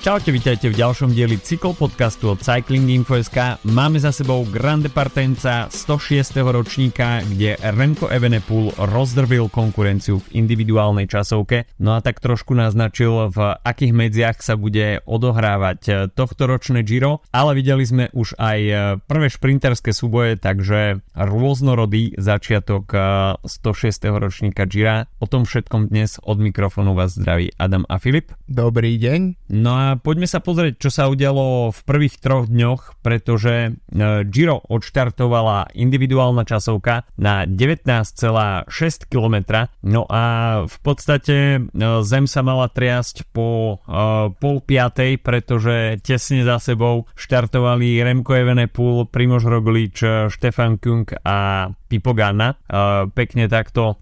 Čaute, vítajte v ďalšom dieli cyklopodcastu od Cycling Info.sk. Máme za sebou Grande Partenca 106. ročníka, kde Remco Evenepoel rozdrvil konkurenciu v individuálnej časovke. No a tak trošku naznačil, v akých medziach sa bude odohrávať tohto ročné Giro, ale videli sme už aj prvé šprinterské súboje, takže rôznorodý začiatok 106. ročníka Gira. O tom všetkom dnes od mikrofónu vás zdraví Adam a Filip. Dobrý deň. No a poďme sa pozrieť, čo sa udialo v prvých troch dňoch, pretože e, Giro odštartovala individuálna časovka na 19,6 km. No a v podstate e, zem sa mala triasť po uh, pol piatej, pretože tesne za sebou štartovali Remco Evenepoel, Primož Roglič, Štefan Kung a Pipo pekne takto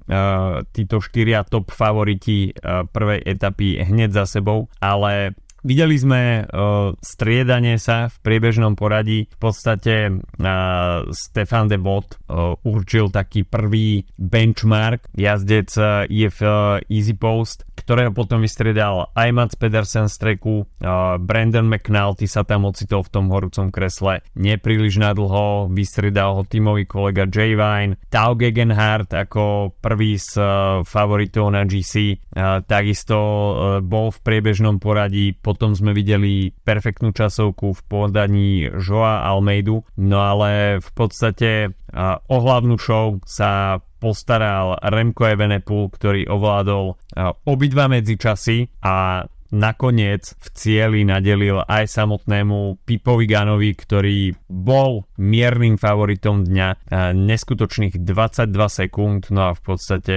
títo štyria top favoriti prvej etapy hneď za sebou, ale Videli sme uh, striedanie sa v priebežnom poradí. V podstate uh, Stefan de Bot uh, určil taký prvý benchmark. Jazdec je v uh, Easy Post, ktorého potom vystriedal aj Mats Pedersen z treku. Uh, Brandon McNulty sa tam ocitol v tom horúcom kresle. Nepríliš nadlho vystriedal ho tímový kolega Jay Vine. Tau Gegenhardt ako prvý z uh, favoritov na GC. Uh, takisto uh, bol v priebežnom poradí potom sme videli perfektnú časovku v podaní Joa Almeidu, no ale v podstate o hlavnú show sa postaral Remco Evenepoel, ktorý ovládol obidva medzičasy a nakoniec v cieli nadelil aj samotnému Pipovi Ganovi, ktorý bol miernym favoritom dňa, neskutočných 22 sekúnd, no a v podstate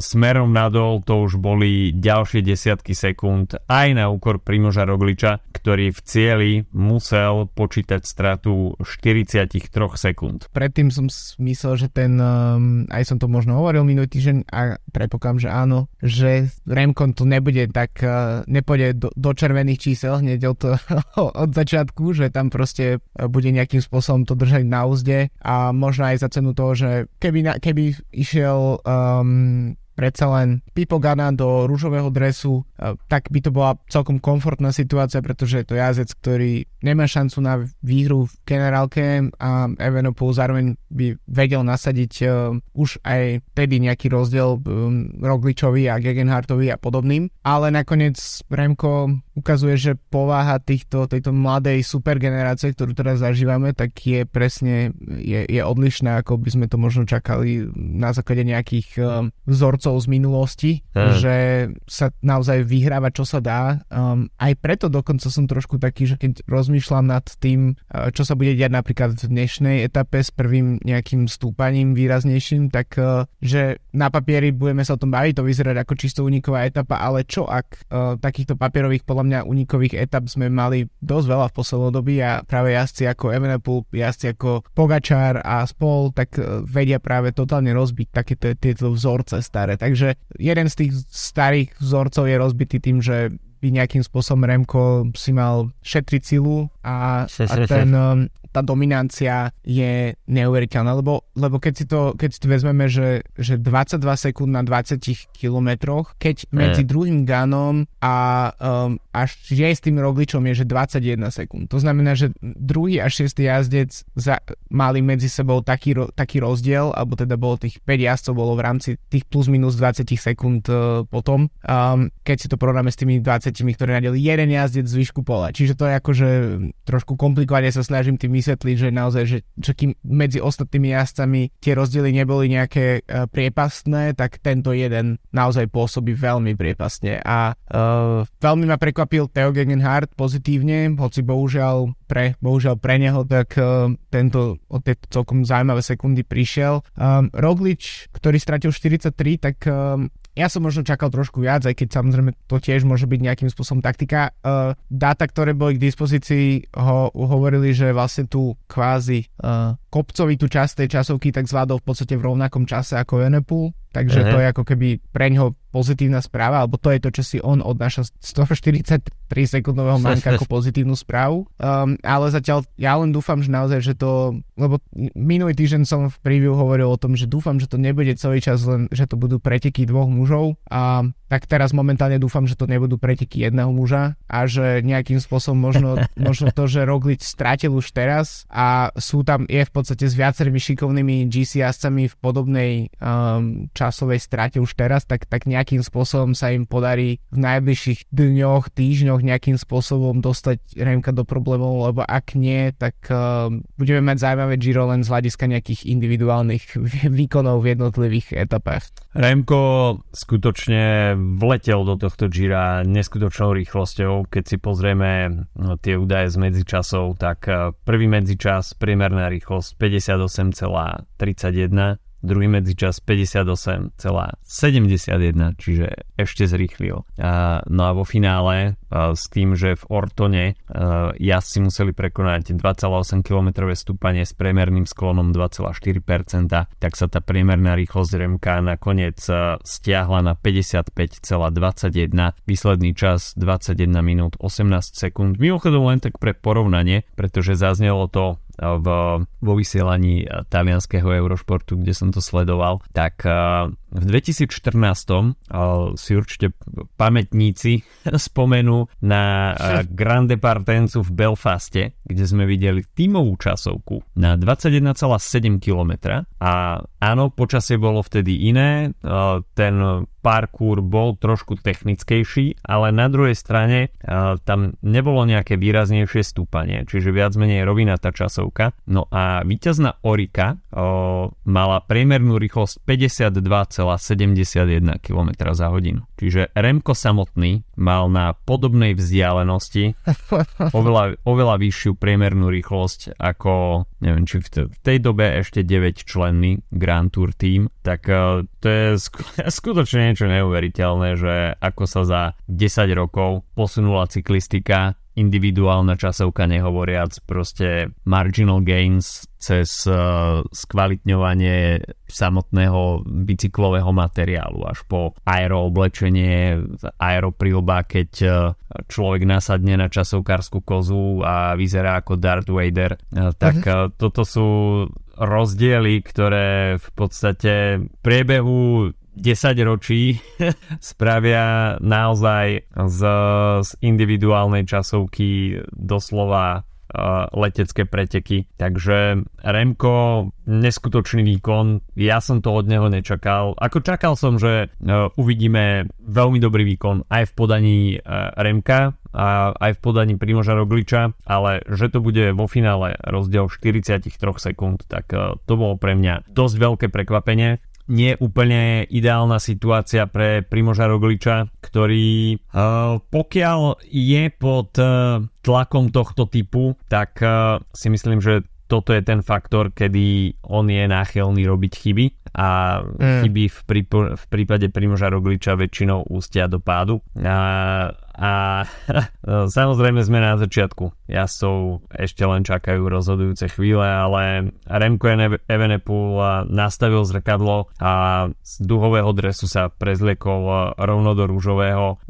smerom nadol to už boli ďalšie desiatky sekúnd aj na úkor Primoža Rogliča, ktorý v cieli musel počítať stratu 43 sekúnd. Predtým som myslel, že ten, um, aj som to možno hovoril minulý týždeň a predpokladám, že áno, že Remkon to nebude tak, uh, nepôjde do, do červených čísel hneď od, od začiatku, že tam proste bude nejakým spôsobom to držať na úzde a možno aj za cenu toho, že keby, keby išiel um, predsa len Pipo Gana do rúžového dresu, e, tak by to bola celkom komfortná situácia, pretože je to jazdec, ktorý nemá šancu na výhru v generálke a Evenepoel zároveň by vedel nasadiť uh, už aj tedy nejaký rozdiel um, Rogličovi a Gegenhartovi a podobným. Ale nakoniec Remko ukazuje, že povaha týchto, tejto mladej supergenerácie, ktorú teraz zažívame, tak je presne je, je odlišná, ako by sme to možno čakali na základe nejakých um, vzorcov z minulosti, hmm. že sa naozaj vyhráva, čo sa dá. Um, aj preto dokonca som trošku taký, že keď rozmýšľam nad tým, uh, čo sa bude diať napríklad v dnešnej etape s prvým nejakým stúpaním výraznejším, tak uh, že na papieri budeme sa o tom baviť, to vyzerať ako čisto uniková etapa, ale čo ak uh, takýchto papierových, podľa mňa unikových etap sme mali dosť veľa v poslednom dobi a práve jazdci ako Evenepoel, jazdci ako Pogačár a spol, tak uh, vedia práve totálne rozbiť také tieto vzorce staré. Takže jeden z tých starých vzorcov je rozbitý tým, že by nejakým spôsobom Remko si mal šetriť silu a, a ten, tá dominancia je neuveriteľná, lebo, lebo keď, si to, keď si to vezmeme, že, že 22 sekúnd na 20 kilometroch, keď medzi mm. druhým Ganom a um, až tým Rogličom je, že 21 sekúnd. To znamená, že druhý a šiestý jazdec za, mali medzi sebou taký, taký rozdiel, alebo teda bolo tých 5 jazdcov bolo v rámci tých plus minus 20 sekúnd uh, potom, um, keď si to porovnáme s tými 20, ktoré nadeli jeden jazdec z výšku pola. Čiže to je akože trošku komplikovane sa snažím tým vysvetliť, že naozaj, že, že kým medzi ostatnými jazdcami tie rozdiely neboli nejaké uh, priepastné, tak tento jeden naozaj pôsobí veľmi priepastne a uh, veľmi ma prekvapil Theo Gegenhardt pozitívne, hoci bohužiaľ pre, bohužiaľ pre neho, tak uh, tento od tieto celkom zaujímavé sekundy prišiel. Um, Roglič, ktorý stratil 43, tak um, ja som možno čakal trošku viac, aj keď samozrejme to tiež môže byť nejakým spôsobom taktika. Uh, dáta, ktoré boli k dispozícii, ho hovorili, že vlastne tú kvázi uh, kopcovitú časť tej časovky tak zvládol v podstate v rovnakom čase ako Enepool, takže uh-huh. to je ako keby pre ňoho pozitívna správa, alebo to je to, čo si on odnáša z toho 43 sekundového manka ako pozitívnu správu. Um, ale zatiaľ ja len dúfam, že naozaj, že to, lebo minulý týždeň som v preview hovoril o tom, že dúfam, že to nebude celý čas len, že to budú preteky dvoch mužov a tak teraz momentálne dúfam, že to nebudú preteky jedného muža a že nejakým spôsobom možno, možno to, že Roglic strátil už teraz a sú tam, je v podstate s viacerými šikovnými GC jazdcami v podobnej um, časovej strate už teraz, tak, tak nejak nejakým spôsobom sa im podarí v najbližších dňoch, týždňoch nejakým spôsobom dostať Remka do problémov, lebo ak nie, tak uh, budeme mať zaujímavé Giro len z hľadiska nejakých individuálnych výkonov v jednotlivých etapách. Remko skutočne vletel do tohto Gira neskutočnou rýchlosťou. Keď si pozrieme no, tie údaje z medzičasov, tak uh, prvý medzičas, priemerná rýchlosť 58,31 druhý medzičas 58,71, čiže ešte zrýchlil. No a vo finále s tým, že v Ortone jazdci museli prekonať 2,8 km stúpanie s priemerným sklonom 2,4%, tak sa tá priemerná rýchlosť Remka nakoniec stiahla na 55,21, výsledný čas 21 minút 18 sekúnd. Mimochodom len tak pre porovnanie, pretože zaznelo to v, vo vysielaní talianského Eurošportu, kde som to sledoval, tak v 2014 si určite pamätníci spomenú na Grande Partencu v Belfaste, kde sme videli tímovú časovku na 21,7 km a áno, počasie bolo vtedy iné, ten parkour bol trošku technickejší, ale na druhej strane tam nebolo nejaké výraznejšie stúpanie, čiže viac menej rovina tá časovka. No a víťazná Orika mala priemernú rýchlosť 52,71 km za hodinu. Čiže Remko samotný mal na podobnej vzdialenosti oveľa, oveľa vyššiu priemernú rýchlosť ako, neviem, či v tej dobe ešte 9 členný Grand Tour team, tak to je skutočne niečo neuveriteľné, že ako sa za 10 rokov posunula cyklistika, individuálna časovka nehovoriac, proste marginal gains cez uh, skvalitňovanie samotného bicyklového materiálu až po aerooblečenie, aeroprilba, keď uh, človek nasadne na časovkárskú kozu a vyzerá ako Darth Vader, uh, tak uh, toto sú rozdiely, ktoré v podstate v priebehu 10 ročí spravia naozaj z, z individuálnej časovky doslova uh, letecké preteky. Takže Remko, neskutočný výkon, ja som to od neho nečakal. Ako čakal som, že uh, uvidíme veľmi dobrý výkon aj v podaní uh, Remka, a aj v podaní Primoža Rogliča, ale že to bude vo finále rozdiel 43 sekúnd, tak to bolo pre mňa dosť veľké prekvapenie nie úplne ideálna situácia pre Primoža Rogliča, ktorý uh, pokiaľ je pod uh, tlakom tohto typu, tak uh, si myslím, že toto je ten faktor, kedy on je náchylný robiť chyby a mm. chyby v, prípo- v prípade Primoža Rogliča väčšinou ústia do pádu. A a samozrejme sme na začiatku. Jazdcov ešte len čakajú rozhodujúce chvíle, ale Remco Evenepoel nastavil zrkadlo a z duhového dresu sa prezliekol rovno do rúžového.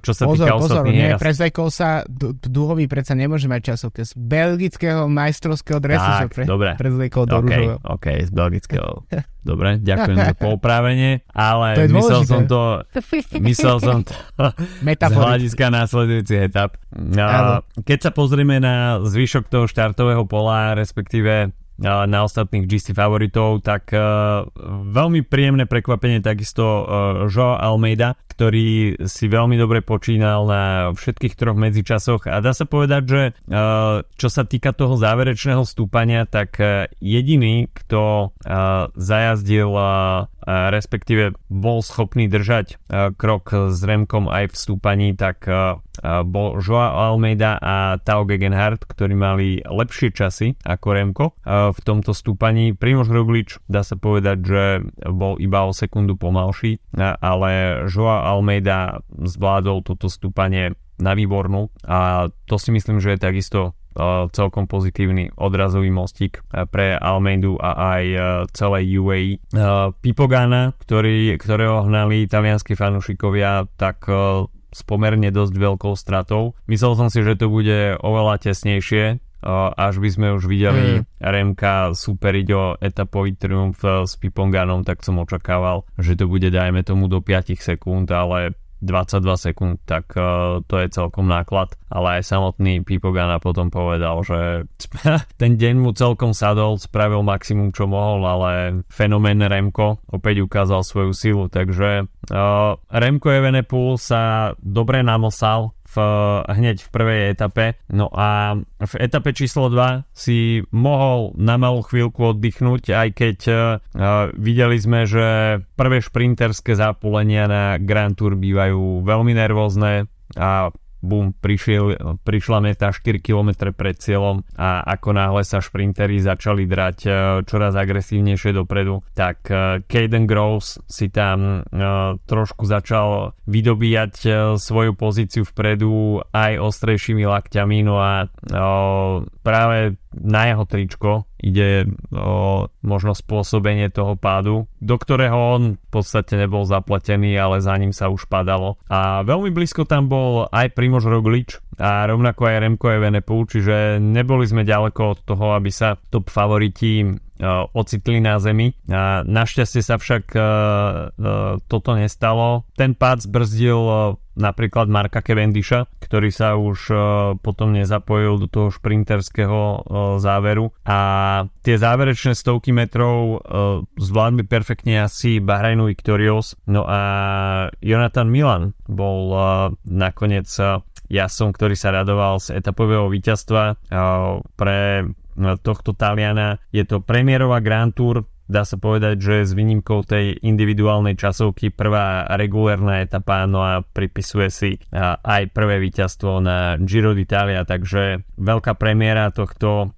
Čo sa pozor, týka pozor, nie, jas... prezliekol sa, duhový predsa nemôže mať časov. Z belgického majstrovského dresu tak, sa pre, dobre. prezliekol do okay, rúžového. OK, z belgického. Dobre, ďakujem za poupravenie, ale to myslel som to myslel som to z hľadiska následujúcich etap. Keď sa pozrieme na zvyšok toho štartového pola, respektíve na ostatných GC favoritov, tak uh, veľmi príjemné prekvapenie takisto uh, Joao Almeida, ktorý si veľmi dobre počínal na všetkých troch medzičasoch. A dá sa povedať, že uh, čo sa týka toho záverečného stúpania, tak jediný, kto zajazdil respektíve bol schopný držať krok s Remkom aj v stúpaní, tak bol Joao Almeida a Tao Gegenhardt, ktorí mali lepšie časy ako Remko v tomto stúpaní. Primož Roglič dá sa povedať, že bol iba o sekundu pomalší, ale Joao Almeida zvládol toto stúpanie na výbornú a to si myslím, že je takisto celkom pozitívny odrazový mostík pre Almeidu a aj celé UAE. Pipogana, ktorý, ktorého hnali italianskí fanúšikovia, tak s pomerne dosť veľkou stratou. Myslel som si, že to bude oveľa tesnejšie, až by sme už videli mm. Remka superiť o etapový triumf s Piponganom, tak som očakával, že to bude dajme tomu do 5 sekúnd, ale 22 sekúnd, tak uh, to je celkom náklad. Ale aj samotný Pipogana potom povedal, že ten deň mu celkom sadol, spravil maximum, čo mohol, ale fenomén Remko opäť ukázal svoju silu, takže uh, Remko Evenepoel sa dobre namosal v, hneď v prvej etape. No a v etape číslo 2 si mohol na malú chvíľku oddychnúť, aj keď uh, videli sme, že prvé šprinterské zápulenia na Grand Tour bývajú veľmi nervózne a bum, prišiel, prišla meta 4 km pred cieľom a ako náhle sa šprinteri začali drať e, čoraz agresívnejšie dopredu, tak e, Caden Groves si tam e, trošku začal vydobíjať svoju pozíciu vpredu aj ostrejšími lakťami, no a práve na jeho tričko ide o možno spôsobenie toho pádu, do ktorého on v podstate nebol zapletený, ale za ním sa už padalo. A veľmi blízko tam bol aj Primož Roglič a rovnako aj Remko Evenepoel, čiže neboli sme ďaleko od toho, aby sa top favoriti uh, ocitli na zemi. A našťastie sa však uh, uh, toto nestalo. Ten pád zbrzdil napríklad Marka Cavendisha, ktorý sa už potom nezapojil do toho šprinterského záveru a tie záverečné stovky metrov zvládli perfektne asi Bahrainu Victorious no a Jonathan Milan bol nakoniec uh, jasom, ktorý sa radoval z etapového víťazstva pre tohto Taliana. Je to premiérová Grand Tour, dá sa povedať, že s výnimkou tej individuálnej časovky prvá regulérna etapa, no a pripisuje si aj prvé víťazstvo na Giro d'Italia, takže veľká premiéra tohto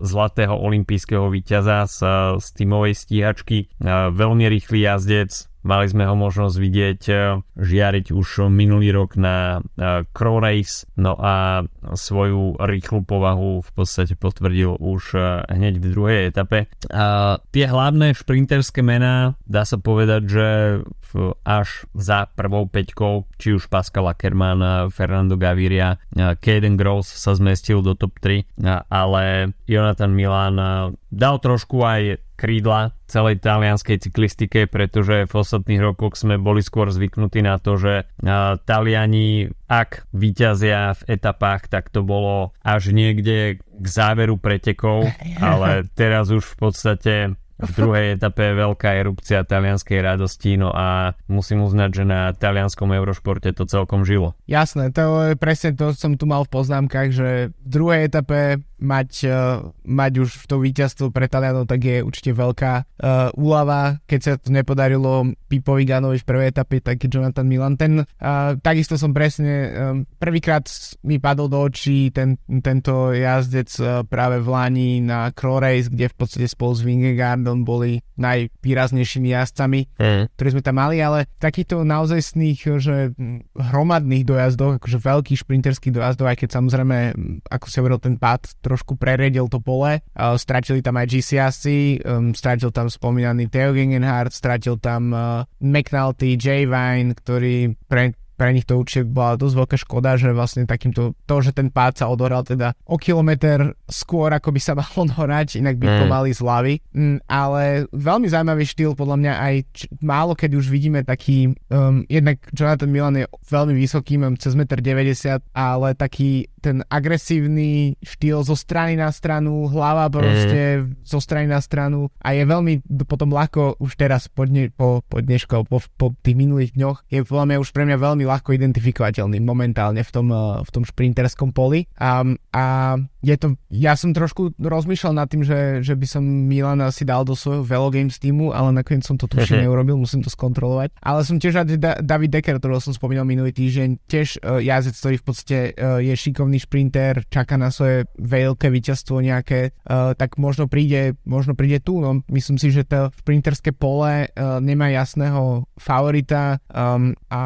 zlatého olympijského víťaza z, z tímovej stíhačky, veľmi rýchly jazdec, Mali sme ho možnosť vidieť e, žiariť už minulý rok na e, Crow Race, no a svoju rýchlu povahu v podstate potvrdil už e, hneď v druhej etape. A tie hlavné šprinterské mená, dá sa povedať, že až za prvou peťkou, či už Pascal Ackermann, Fernando Gaviria, Caden Gross sa zmestil do top 3, ale Jonathan Milan dal trošku aj krídla celej talianskej cyklistike, pretože v ostatných rokoch sme boli skôr zvyknutí na to, že Taliani, ak vyťazia v etapách, tak to bolo až niekde k záveru pretekov, ale teraz už v podstate v druhej etape je veľká erupcia talianskej radosti, no a musím uznať, že na talianskom eurošporte to celkom žilo. Jasné, to je presne to, som tu mal v poznámkach, že v druhej etape mať, uh, mať už to víťazstvo pre Talianov, tak je určite veľká uh, úlava. Keď sa to nepodarilo Pipovi Ganovi v prvej etape, tak je Jonathan Milan. Ten, uh, takisto som presne, prvýkrát mi padol do očí ten, tento jazdec práve v Lani na Crow Race, kde v podstate spolu s Vingegaardom boli najvýraznejšími jazdcami, mm. ktorí sme tam mali, ale takýchto naozajstných, že hromadných dojazdoch, akože veľkých šprinterských dojazdov, aj keď samozrejme, ako si hovoril, ten pád trošku preredil to pole. Uh, stratili tam aj GCSC, um, stratil tam spomínaný Theo Gengenhardt, stratil tam uh, McNulty, J. Vine, ktorý pre pre nich to určite bola dosť veľká škoda, že vlastne takýmto, to, že ten pád sa odohral teda o kilometr skôr, ako by sa mal odhorať, inak by to mm. mali z hlavy. Mm, ale veľmi zaujímavý štýl, podľa mňa aj č- málo keď už vidíme taký, um, jednak Jonathan Milan je veľmi vysoký, mám cez 1,90 m, ale taký ten agresívny štýl zo strany na stranu, hlava proste mm. zo strany na stranu a je veľmi potom ľahko už teraz po, dne, po, po dnešku, po, po tých minulých dňoch je podľa mňa už pre mňa veľmi ľahko identifikovateľný momentálne v tom, eh, v tom šprinterskom poli a, a je to, ja som trošku rozmýšľal nad tým, že, že by som Milan asi dal do svojho Velo Games týmu, ale nakoniec som to tuším neurobil, musím to skontrolovať. Ale som tiež rád, da- David Decker, ktorého som spomínal minulý týždeň, tiež uh, jazdec, ktorý v podstate uh, je šikovný šprinter, čaká na svoje veľké víťazstvo nejaké, uh, tak možno príde, možno príde tu. No, myslím si, že to šprinterské pole uh, nemá jasného favorita um, a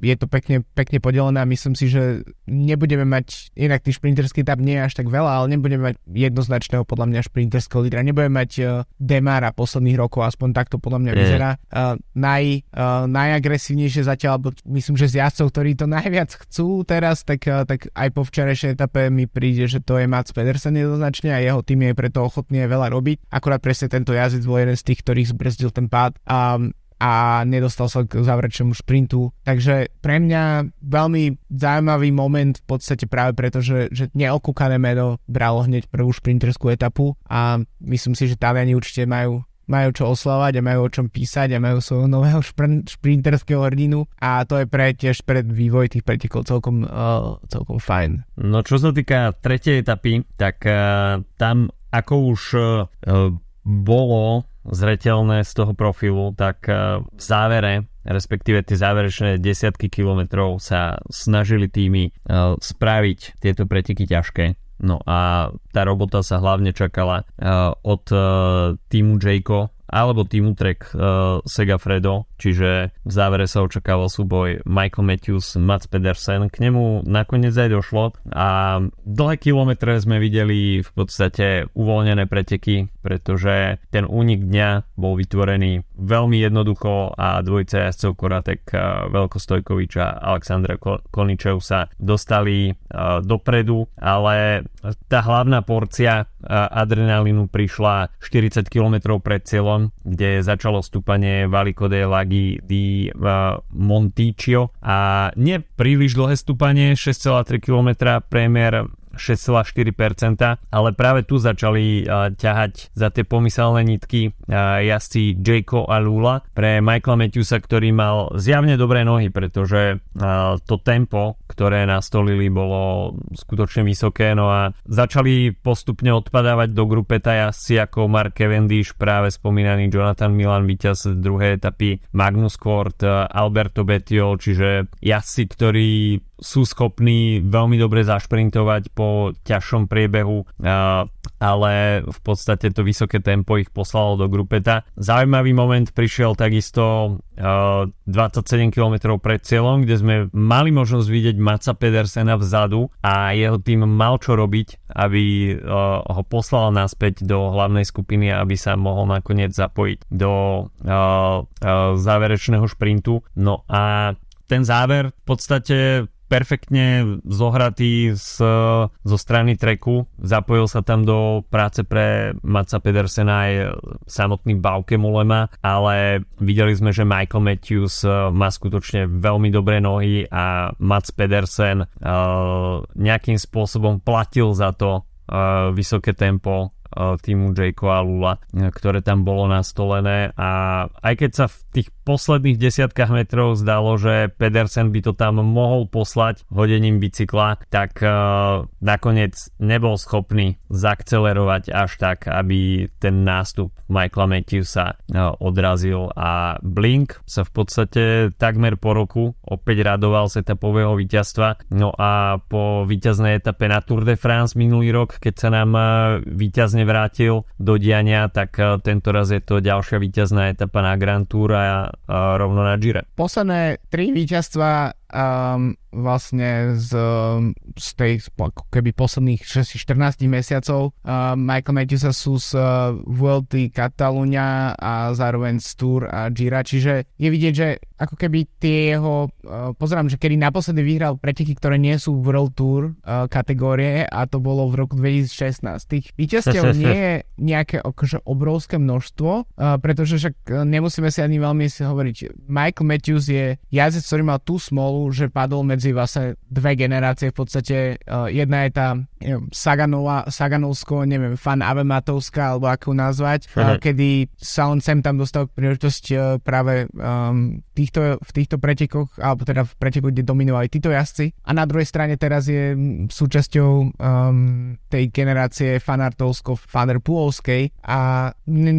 je je to pekne, pekne podelené a myslím si, že nebudeme mať, inak tých šprinterských etap nie je až tak veľa, ale nebudeme mať jednoznačného podľa mňa šprinterského lídra. Nebudeme mať uh, Demara posledných rokov, aspoň takto podľa mňa vyzerá. Uh, naj, uh, najagresívnejšie zatiaľ, alebo myslím, že z jazdcov, ktorí to najviac chcú teraz, tak, uh, tak aj po včerajšej etape mi príde, že to je Mats Pedersen jednoznačne a jeho tým je preto ochotný aj veľa robiť. Akurát presne tento jazdec bol jeden z tých, ktorých zbrzdil ten pád. A a nedostal sa k záverečnému šprintu. Takže pre mňa veľmi zaujímavý moment v podstate práve preto, že, že neokúkané meno bralo hneď prvú šprinterskú etapu a myslím si, že Taliani určite majú majú čo oslavať a majú o čom písať a majú svojho nového špr- šprinterského hrdinu a to je pre tiež pred vývoj tých pretekov celkom, uh, celkom fajn. No čo sa týka tretej etapy, tak uh, tam ako už uh, bolo zretelné z toho profilu, tak e, v závere, respektíve tie záverečné desiatky kilometrov sa snažili týmy e, spraviť tieto preteky ťažké. No a tá robota sa hlavne čakala e, od týmu Jayco alebo týmu Trek uh, Segafredo, čiže v závere sa očakával súboj Michael Matthews, Mats Pedersen, k nemu nakoniec aj došlo a dlhé kilometre sme videli v podstate uvoľnené preteky, pretože ten únik dňa bol vytvorený veľmi jednoducho a dvojica jazdcov Koratek uh, Veľkostojkovič a Alexandra Koničev sa dostali uh, dopredu, ale tá hlavná porcia uh, adrenalínu prišla 40 km pred cieľom kde začalo stúpanie Valico de Laghi di Monticchio a nie príliš dlhé stúpanie, 6,3 km priemer 6,4%, ale práve tu začali uh, ťahať za tie pomyselné nitky uh, jazdci Jayko a Lula pre Michaela Matthewsa, ktorý mal zjavne dobré nohy, pretože uh, to tempo, ktoré nastolili, bolo skutočne vysoké, no a začali postupne odpadávať do grupeta jazdci ako Mark Cavendish, práve spomínaný Jonathan Milan, víťaz druhej etapy, Magnus Kort, Alberto Betio, čiže jazdci, ktorí sú schopní veľmi dobre zašprintovať po ťažšom priebehu, ale v podstate to vysoké tempo ich poslalo do grupeta. Zaujímavý moment prišiel takisto 27 km pred cieľom, kde sme mali možnosť vidieť Maca Pedersena vzadu a jeho tým mal čo robiť, aby ho poslal naspäť do hlavnej skupiny, aby sa mohol nakoniec zapojiť do záverečného šprintu. No a ten záver v podstate perfektne zohratý z, zo strany treku. Zapojil sa tam do práce pre Matsa Pedersena aj samotný Bauke Mulema, ale videli sme, že Michael Matthews eh, má skutočne veľmi dobré nohy a Mats Pedersen uh, nejakým spôsobom platil za to uh, vysoké tempo týmu Jayko a Lula, ktoré tam bolo nastolené a aj keď sa v tých posledných desiatkách metrov zdalo, že Pedersen by to tam mohol poslať hodením bicykla, tak uh, nakoniec nebol schopný zakcelerovať až tak, aby ten nástup Michaela Matthewsa uh, odrazil. A Blink sa v podstate takmer po roku opäť radoval z etapového víťazstva. No a po víťaznej etape na Tour de France minulý rok, keď sa nám uh, víťazne vrátil do diania, tak tento raz je to ďalšia víťazná etapa na Grand Tour a rovno na Gire. Posledné tri víťazstva um, vlastne z, z tej keby posledných 6-14 mesiacov uh, Michael Matthews sú z uh, Vuelty Catalunya a zároveň z Tour a Gira, čiže je vidieť, že ako keby tie jeho, uh, pozerám, že kedy naposledy vyhral preteky, ktoré nie sú World Tour uh, kategórie a to bolo v roku 2016. Tých víťazstiev nie je nejaké akože obrovské množstvo, uh, pretože však nemusíme si ani veľmi si hovoriť. Michael Matthews je jazdec, ktorý mal tú smolu, že padol medzi vlastne dve generácie v podstate. Uh, jedna je tá neviem, Saganová, Saganovsko, neviem, fan Avematovská, alebo ako nazvať, uh, kedy sa on sem tam dostal príležitosť uh, práve um, týchto, v týchto pretekoch, alebo teda v pretekoch, kde dominovali títo jazdci. A na druhej strane teraz je súčasťou um, tej generácie fanartovsko fanerpulovskej a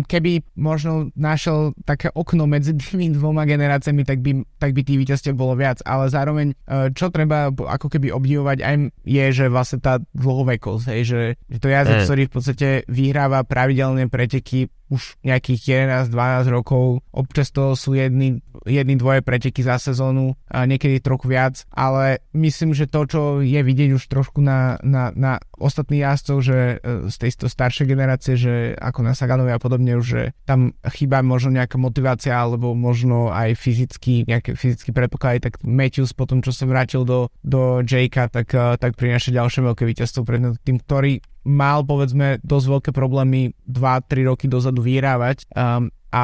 keby možno našiel také okno medzi tými dvoma generáciami, tak by, tak by tých víťazstiev bolo viac, ale zároveň e, čo treba ako keby obdivovať aj je, že vlastne tá dlhovekosť, hej, že, že to jazdec, mm. ktorý v podstate vyhráva pravidelné preteky už nejakých 11-12 rokov. Občas to sú jedny, jedny dvoje preteky za sezónu, a niekedy trochu viac, ale myslím, že to, čo je vidieť už trošku na, na, na ostatných jazdcov, že e, z tejto staršej generácie, že ako na Saganovi a podobne, že tam chýba možno nejaká motivácia alebo možno aj fyzicky, nejaké fyzické predpoklady, tak Matthews potom, čo sa vrátil do, do Jakea, tak, e, tak prináša ďalšie veľké víťazstvo pred tým, ktorý mal povedzme dosť veľké problémy 2-3 roky dozadu vyhrávať um, a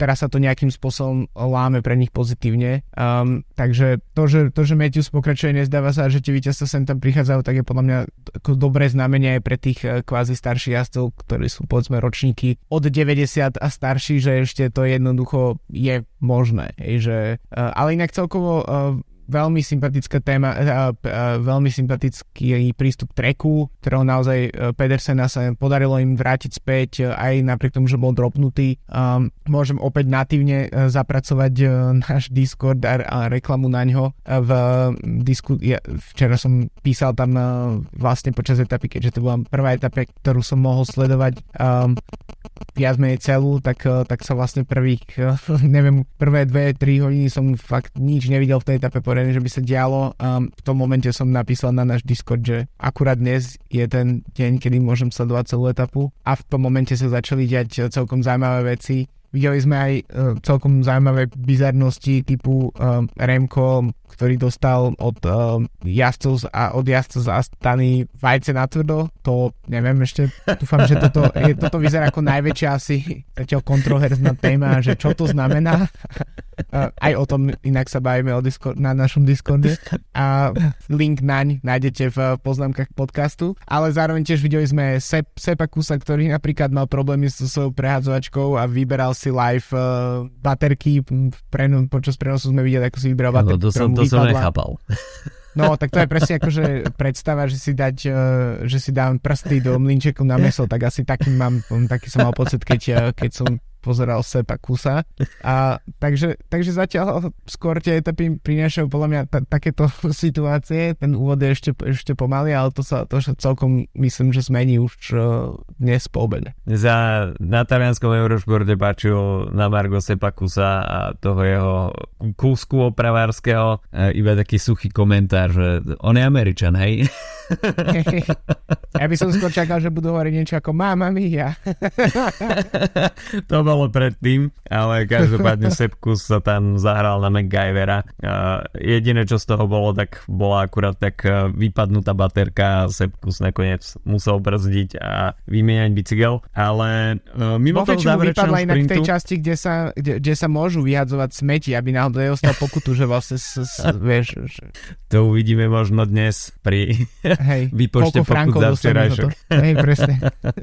teraz sa to nejakým spôsobom láme pre nich pozitívne. Um, takže to že, to, že Matthews pokračuje, nezdáva sa, že tie víťazstva sem tam prichádzajú, tak je podľa mňa ako dobré znamenie aj pre tých uh, kvázi starších jazdcov, ktorí sú povedzme ročníky od 90 a starší, že ešte to jednoducho je možné. Hej, že, uh, ale inak celkovo uh, veľmi sympatická téma, uh, uh, veľmi sympatický prístup treku, ktorého naozaj Pedersena sa podarilo im vrátiť späť aj napriek tomu, že bol dropnutý. Um, môžem opäť natívne zapracovať náš Discord a, reklamu na ňo. V disku, ja, včera som písal tam vlastne počas etapy, keďže to bola prvá etapa, ktorú som mohol sledovať um, viac menej celú, tak, uh, tak sa vlastne prvých, uh, neviem, prvé dve, tri hodiny som fakt nič nevidel v tej etape poriadne, že by sa dialo. Um, v tom momente som napísal na náš Discord, že akurát dnes je ten deň, kedy môžem sledovať celú etapu a v tom momente sa začali diať celkom zaujímavé veci. Videli sme aj uh, celkom zaujímavé bizarnosti typu uh, Remko, ktorý dostal od uh, jazdcov a od jazdcov z Astany vajce na tvrdo. To neviem ešte, dúfam, že toto, je, toto vyzerá ako najväčšia asi zatiaľ kontroverzná téma, že čo to znamená. Uh, aj o tom inak sa bavíme o Discord, na našom Discorde a link naň nájdete v poznámkach podcastu, ale zároveň tiež videli sme Sep, Sepa Kusa, ktorý napríklad mal problémy so svojou prehádzovačkou a vyberal si live uh, baterky, pre, počas prenosu sme videli, ako si vybral baterky, no, to som, nechápal. No, tak to je presne ako, že predstava, že si dať, uh, že si dám prsty do mlinčeku na meso, tak asi taký mám, taký som mal pocit, keď, keď som pozeral Sepa Kusa. A, takže, takže zatiaľ skôr tie etapy prinášajú podľa mňa t- takéto situácie. Ten úvod je ešte, ešte pomaly, ale to sa, to sa celkom myslím, že zmení už uh, dnes po obede. Za, na talianskom Eurošporte páčil na Margo Sepa Kusa a toho jeho kúsku opravárskeho uh, iba taký suchý komentár, že on je Američan, hej? ja by som skôr čakal, že budú hovoriť niečo ako Mama Mia. to bolo predtým, ale každopádne Sepkus sa tam zahral na MacGyvera. Jediné, čo z toho bolo, tak bola akurát tak e, vypadnutá baterka a Sepkus nakoniec musel brzdiť a vymieňať bicykel, ale e, mimo toho záverečného sprintu... inak v tej časti, kde sa, kde, kde sa môžu vyhadzovať smeti, aby náhodou neostal pokutu, že vlastne s, s, vieš... Že... To uvidíme možno dnes pri Hej, vypočte pokut za včerajšok. Hej, presne.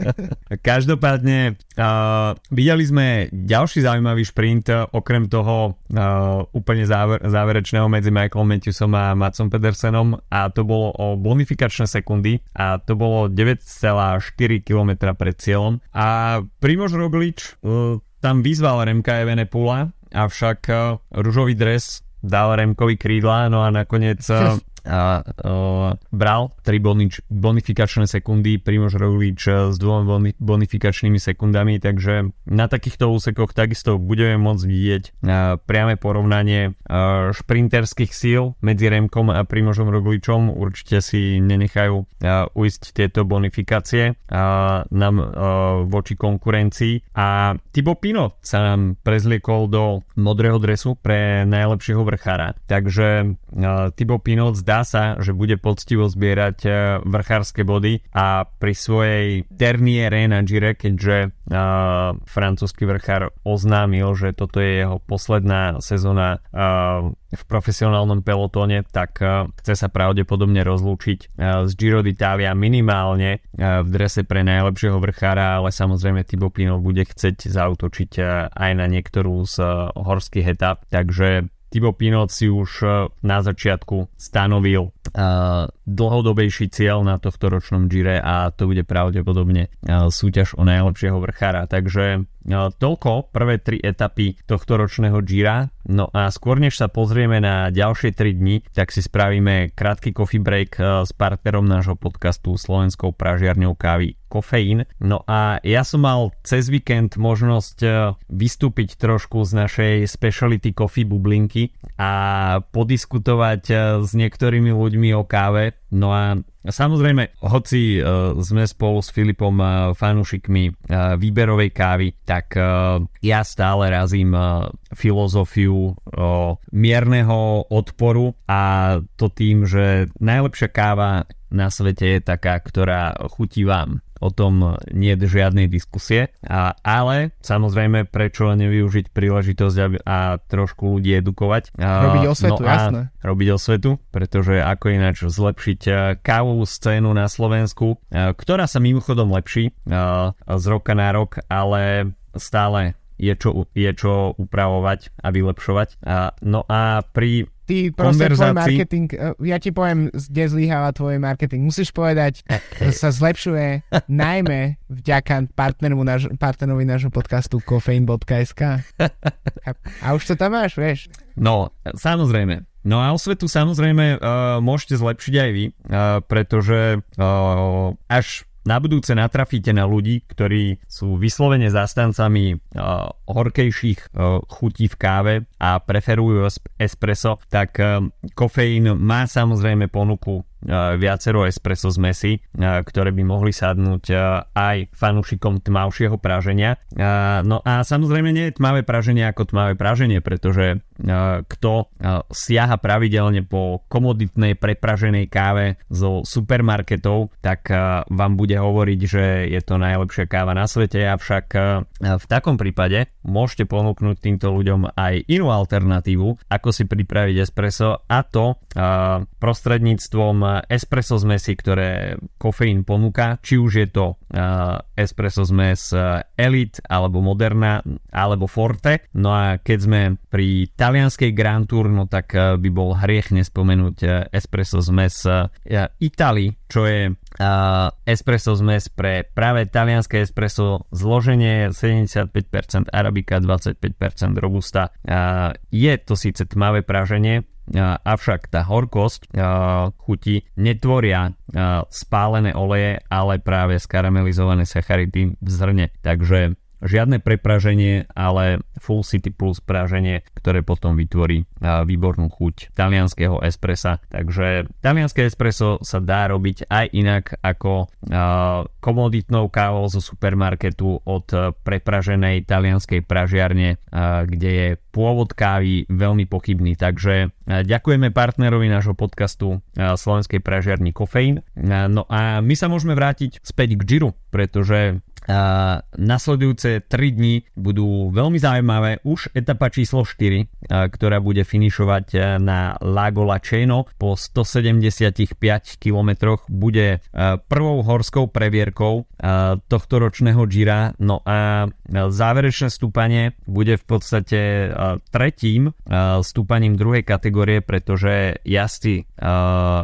Každopádne uh, videli sme ďalší zaujímavý šprint, okrem toho uh, úplne záver, záverečného medzi Michaelom Matthewsom a Matsom Pedersenom a to bolo o bonifikačné sekundy a to bolo 9,4 km pred cieľom a Primož Roglič uh, tam vyzval Remka Evenepula, avšak uh, ružový dres dal Remkovi krídla, no a nakoniec uh, a uh, bral 3 bonič, bonifikačné sekundy, Primož Roglič s dvoma boni, bonifikačnými sekundami, takže na takýchto úsekoch takisto budeme môcť vidieť uh, priame porovnanie uh, šprinterských síl medzi Remkom a Primožom Rogličom. Určite si nenechajú uh, uísť tieto bonifikácie uh, nám uh, voči konkurencii a Tibo Pino sa nám prezliekol do modrého dresu pre najlepšieho vrchára. Takže uh, Tibo Pino zdá zdá sa, že bude poctivo zbierať e, vrchárske body a pri svojej derniere na Gire, keďže uh, francúzsky vrchár oznámil, že toto je jeho posledná sezóna uh, v profesionálnom pelotóne, tak uh, chce sa pravdepodobne rozlúčiť uh, z Giro d'Italia minimálne uh, v drese pre najlepšieho vrchára, ale samozrejme Thibaut Pinot bude chceť zautočiť uh, aj na niektorú z uh, horských etap, takže Tibo Pinot si už e, na začiatku stanovil uh, dlhodobejší cieľ na tohto ročnom Gire a to bude pravdepodobne uh, súťaž o najlepšieho vrchára. Takže toľko prvé tri etapy tohto ročného Gira. No a skôr než sa pozrieme na ďalšie 3 dni, tak si spravíme krátky coffee break uh, s partnerom nášho podcastu Slovenskou pražiarňou kávy kofeín. No a ja som mal cez víkend možnosť vystúpiť trošku z našej speciality coffee bublinky a podiskutovať s niektorými ľuďmi o káve. No a Samozrejme, hoci uh, sme spolu s Filipom uh, fanúšikmi uh, výberovej kávy, tak ja stále razím filozofiu mierneho odporu a to tým, že najlepšia káva na svete je taká, ktorá chutí vám o tom nie je žiadnej diskusie, a, ale samozrejme prečo nevyužiť príležitosť a, a trošku ľudí edukovať. Robiť osvetu, no jasné. Robiť osvetu, pretože ako ináč zlepšiť kávovú scénu na Slovensku, ktorá sa mimochodom lepší z roka na rok, ale stále je čo, je čo upravovať a vylepšovať. No a pri ty proste tvoj marketing, eh, ja ti poviem, kde zlyháva tvoj marketing. Musíš povedať, že sa zlepšuje najmä vďaka partnerovi, náš, partnerovi nášho podcastu kofein.sk. A už to tam máš, vieš. No, samozrejme. No a osvetu samozrejme uh, môžete zlepšiť aj vy, uh, pretože uh, až na budúce natrafíte na ľudí, ktorí sú vyslovene zastancami uh, horkejších uh, chutí v káve a preferujú espresso, tak uh, kofeín má samozrejme ponuku viacero espresso zmesí, ktoré by mohli sadnúť aj fanúšikom tmavšieho praženia. No a samozrejme nie je tmavé praženie ako tmavé praženie, pretože kto siaha pravidelne po komoditnej prepraženej káve zo supermarketov, tak vám bude hovoriť, že je to najlepšia káva na svete, avšak v takom prípade môžete ponúknuť týmto ľuďom aj inú alternatívu, ako si pripraviť espresso a to prostredníctvom espresso zmesi, ktoré kofeín ponúka, či už je to uh, espresso zmes uh, Elite alebo Moderna alebo Forte. No a keď sme pri talianskej Grand Tour, no tak uh, by bol hriech nespomenúť espresso zmes Italy, čo je espresso zmes pre práve talianské espresso zloženie 75% arabika, 25% robusta. Je to síce tmavé praženie, avšak tá horkosť chuti netvoria spálené oleje, ale práve skaramelizované sacharidy v zrne. Takže žiadne prepraženie, ale full city plus praženie, ktoré potom vytvorí výbornú chuť talianského espressa. Takže talianské espresso sa dá robiť aj inak ako komoditnou kávou zo supermarketu od prepraženej talianskej pražiarne, kde je pôvod kávy veľmi pochybný. Takže ďakujeme partnerovi nášho podcastu Slovenskej pražiarni Kofeín. No a my sa môžeme vrátiť späť k Giro, pretože a nasledujúce 3 dni budú veľmi zaujímavé. Už etapa číslo 4, ktorá bude finišovať na Lago Laceno po 175 km bude prvou horskou previerkou tohto ročného Gira. No a záverečné stúpanie bude v podstate tretím stúpaním druhej kategórie, pretože jazdci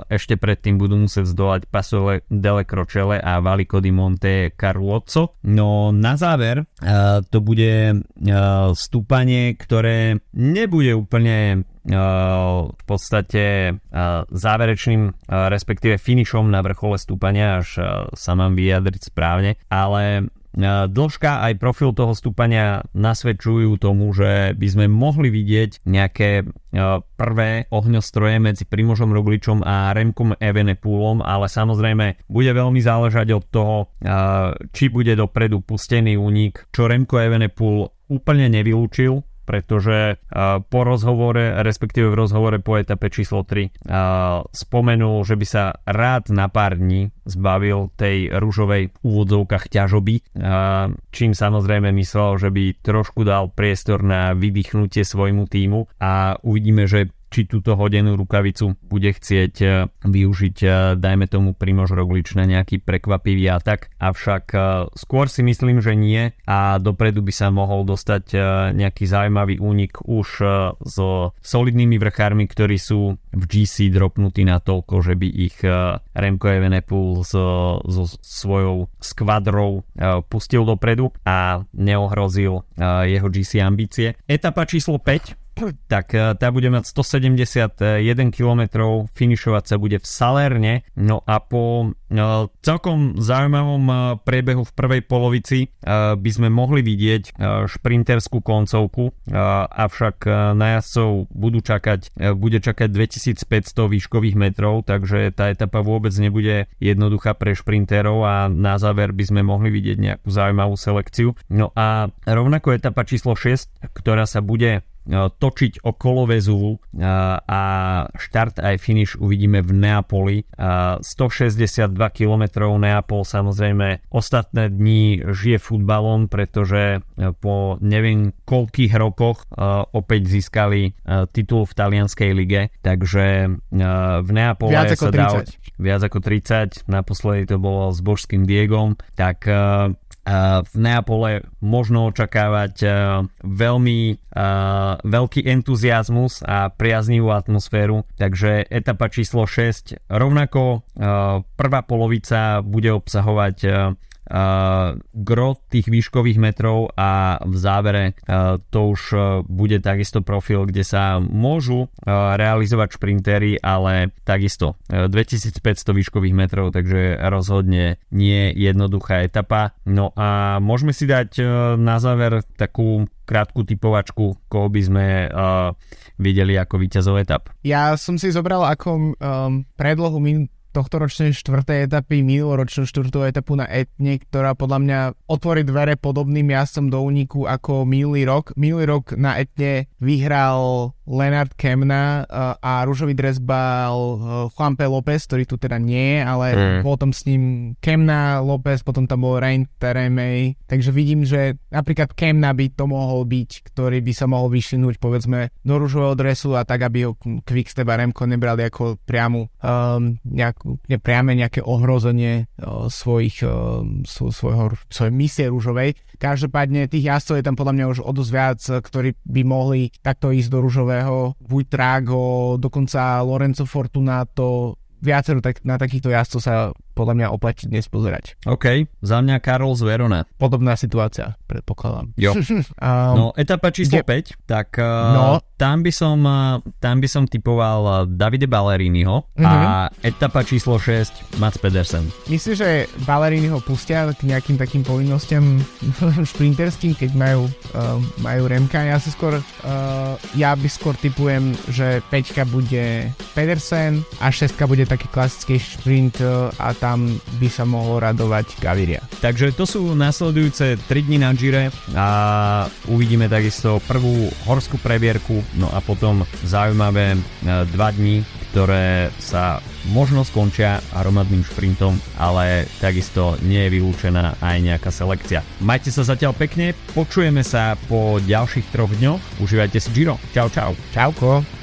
ešte predtým budú musieť zdolať Paso delle Crocelle a Valico di Monte No na záver uh, to bude uh, stúpanie, ktoré nebude úplne uh, v podstate záverečným, respektíve finišom na vrchole stúpania, až sa mám vyjadriť správne, ale Dĺžka aj profil toho stúpania nasvedčujú tomu, že by sme mohli vidieť nejaké prvé ohňostroje medzi Primožom Rogličom a Remkom Evenepulom, ale samozrejme bude veľmi záležať od toho, či bude dopredu pustený únik, čo Remko Evenepul úplne nevylúčil, pretože po rozhovore, respektíve v rozhovore po etape číslo 3 spomenul, že by sa rád na pár dní zbavil tej rúžovej úvodzovkách ťažoby, čím samozrejme myslel, že by trošku dal priestor na vydýchnutie svojmu týmu a uvidíme, že či túto hodenú rukavicu bude chcieť e, využiť, e, dajme tomu Primož Roglič na nejaký prekvapivý atak, avšak e, skôr si myslím, že nie a dopredu by sa mohol dostať nejaký zaujímavý únik už so solidnými vrchármi, ktorí sú v GC dropnutí na toľko, že by ich Remco Evenepoel so, so svojou skvadrou pustil dopredu a neohrozil jeho GC ambície. Etapa číslo 5 tak tá bude mať 171 km, finišovať sa bude v Salerne, no a po celkom zaujímavom priebehu v prvej polovici by sme mohli vidieť šprinterskú koncovku, avšak na jazdcov budú čakať, bude čakať 2500 výškových metrov, takže tá etapa vôbec nebude jednoduchá pre šprinterov a na záver by sme mohli vidieť nejakú zaujímavú selekciu. No a rovnako etapa číslo 6, ktorá sa bude E, točiť okolo väzu e, a štart aj finish uvidíme v Neapoli. 162 km Neapol samozrejme ostatné dni žije futbalom, pretože e, po neviem koľkých rokoch opäť získali titul v talianskej lige, takže v Neapole viac ako sa 30. dá viac ako 30, naposledy to bolo s božským Diegom, tak v Neapole možno očakávať veľmi veľký entuziasmus a priaznivú atmosféru, takže etapa číslo 6 rovnako prvá polovica bude obsahovať gro tých výškových metrov a v závere uh, to už uh, bude takisto profil, kde sa môžu realizovať šprintery, ale takisto uh, 2500 výškových metrov, takže rozhodne nie jednoduchá etapa. No a môžeme si dať na záver takú krátku typovačku, koho by sme uh, videli ako víťazov etap. Ja som si zobral ako um, predlohu min- tohto ročnej štvrtej etapy, minuloročnú štvrtú etapu na Etne, ktorá podľa mňa otvorí dvere podobným jazdcom do úniku ako minulý rok. Minulý rok na Etne vyhral Leonard Kemna uh, a rúžový dres bal uh, Juanpe López, ktorý tu teda nie je, ale mm. potom s ním Kemna, López, potom tam bol Rain Teremej, takže vidím, že napríklad Kemna by to mohol byť, ktorý by sa mohol vyšinúť povedzme do rúžového dresu a tak, aby ho Quickstep a Remko nebrali ako priamu um, nejakú, nepriame nejaké ohrozenie uh, svojich, uh, svojho, svojej misie rúžovej. Každopádne tých jazdcov je tam podľa mňa už o dosť viac, ktorí by mohli takto ísť do rúžového Buitrago, dokonca Lorenzo Fortunato, viacero tak, na takýchto jazdcov sa podľa mňa oplatí dnes pozerať. OK, za mňa Karol z Verona. Podobná situácia, predpokladám. Jo. um, no, etapa číslo kde... 5, tak uh, no. tam, by som, uh, tam by som typoval uh, Davide Balleriniho mm-hmm. a mhm. etapa číslo 6 Mats Pedersen. Myslím, že Balleriniho pustia k nejakým takým povinnostiam šprinterským, keď majú, uh, majú remka. Ja si skôr, uh, ja by skôr typujem, že 5 bude Pedersen a 6 bude taký klasický šprint uh, a tam by sa mohol radovať Gaviria. Takže to sú nasledujúce 3 dni na Gire a uvidíme takisto prvú horskú previerku, no a potom zaujímavé 2 e, dni, ktoré sa možno skončia aromatným šprintom, ale takisto nie je vylúčená aj nejaká selekcia. Majte sa zatiaľ pekne, počujeme sa po ďalších troch dňoch, užívajte si Giro. Čau, čau. Čauko.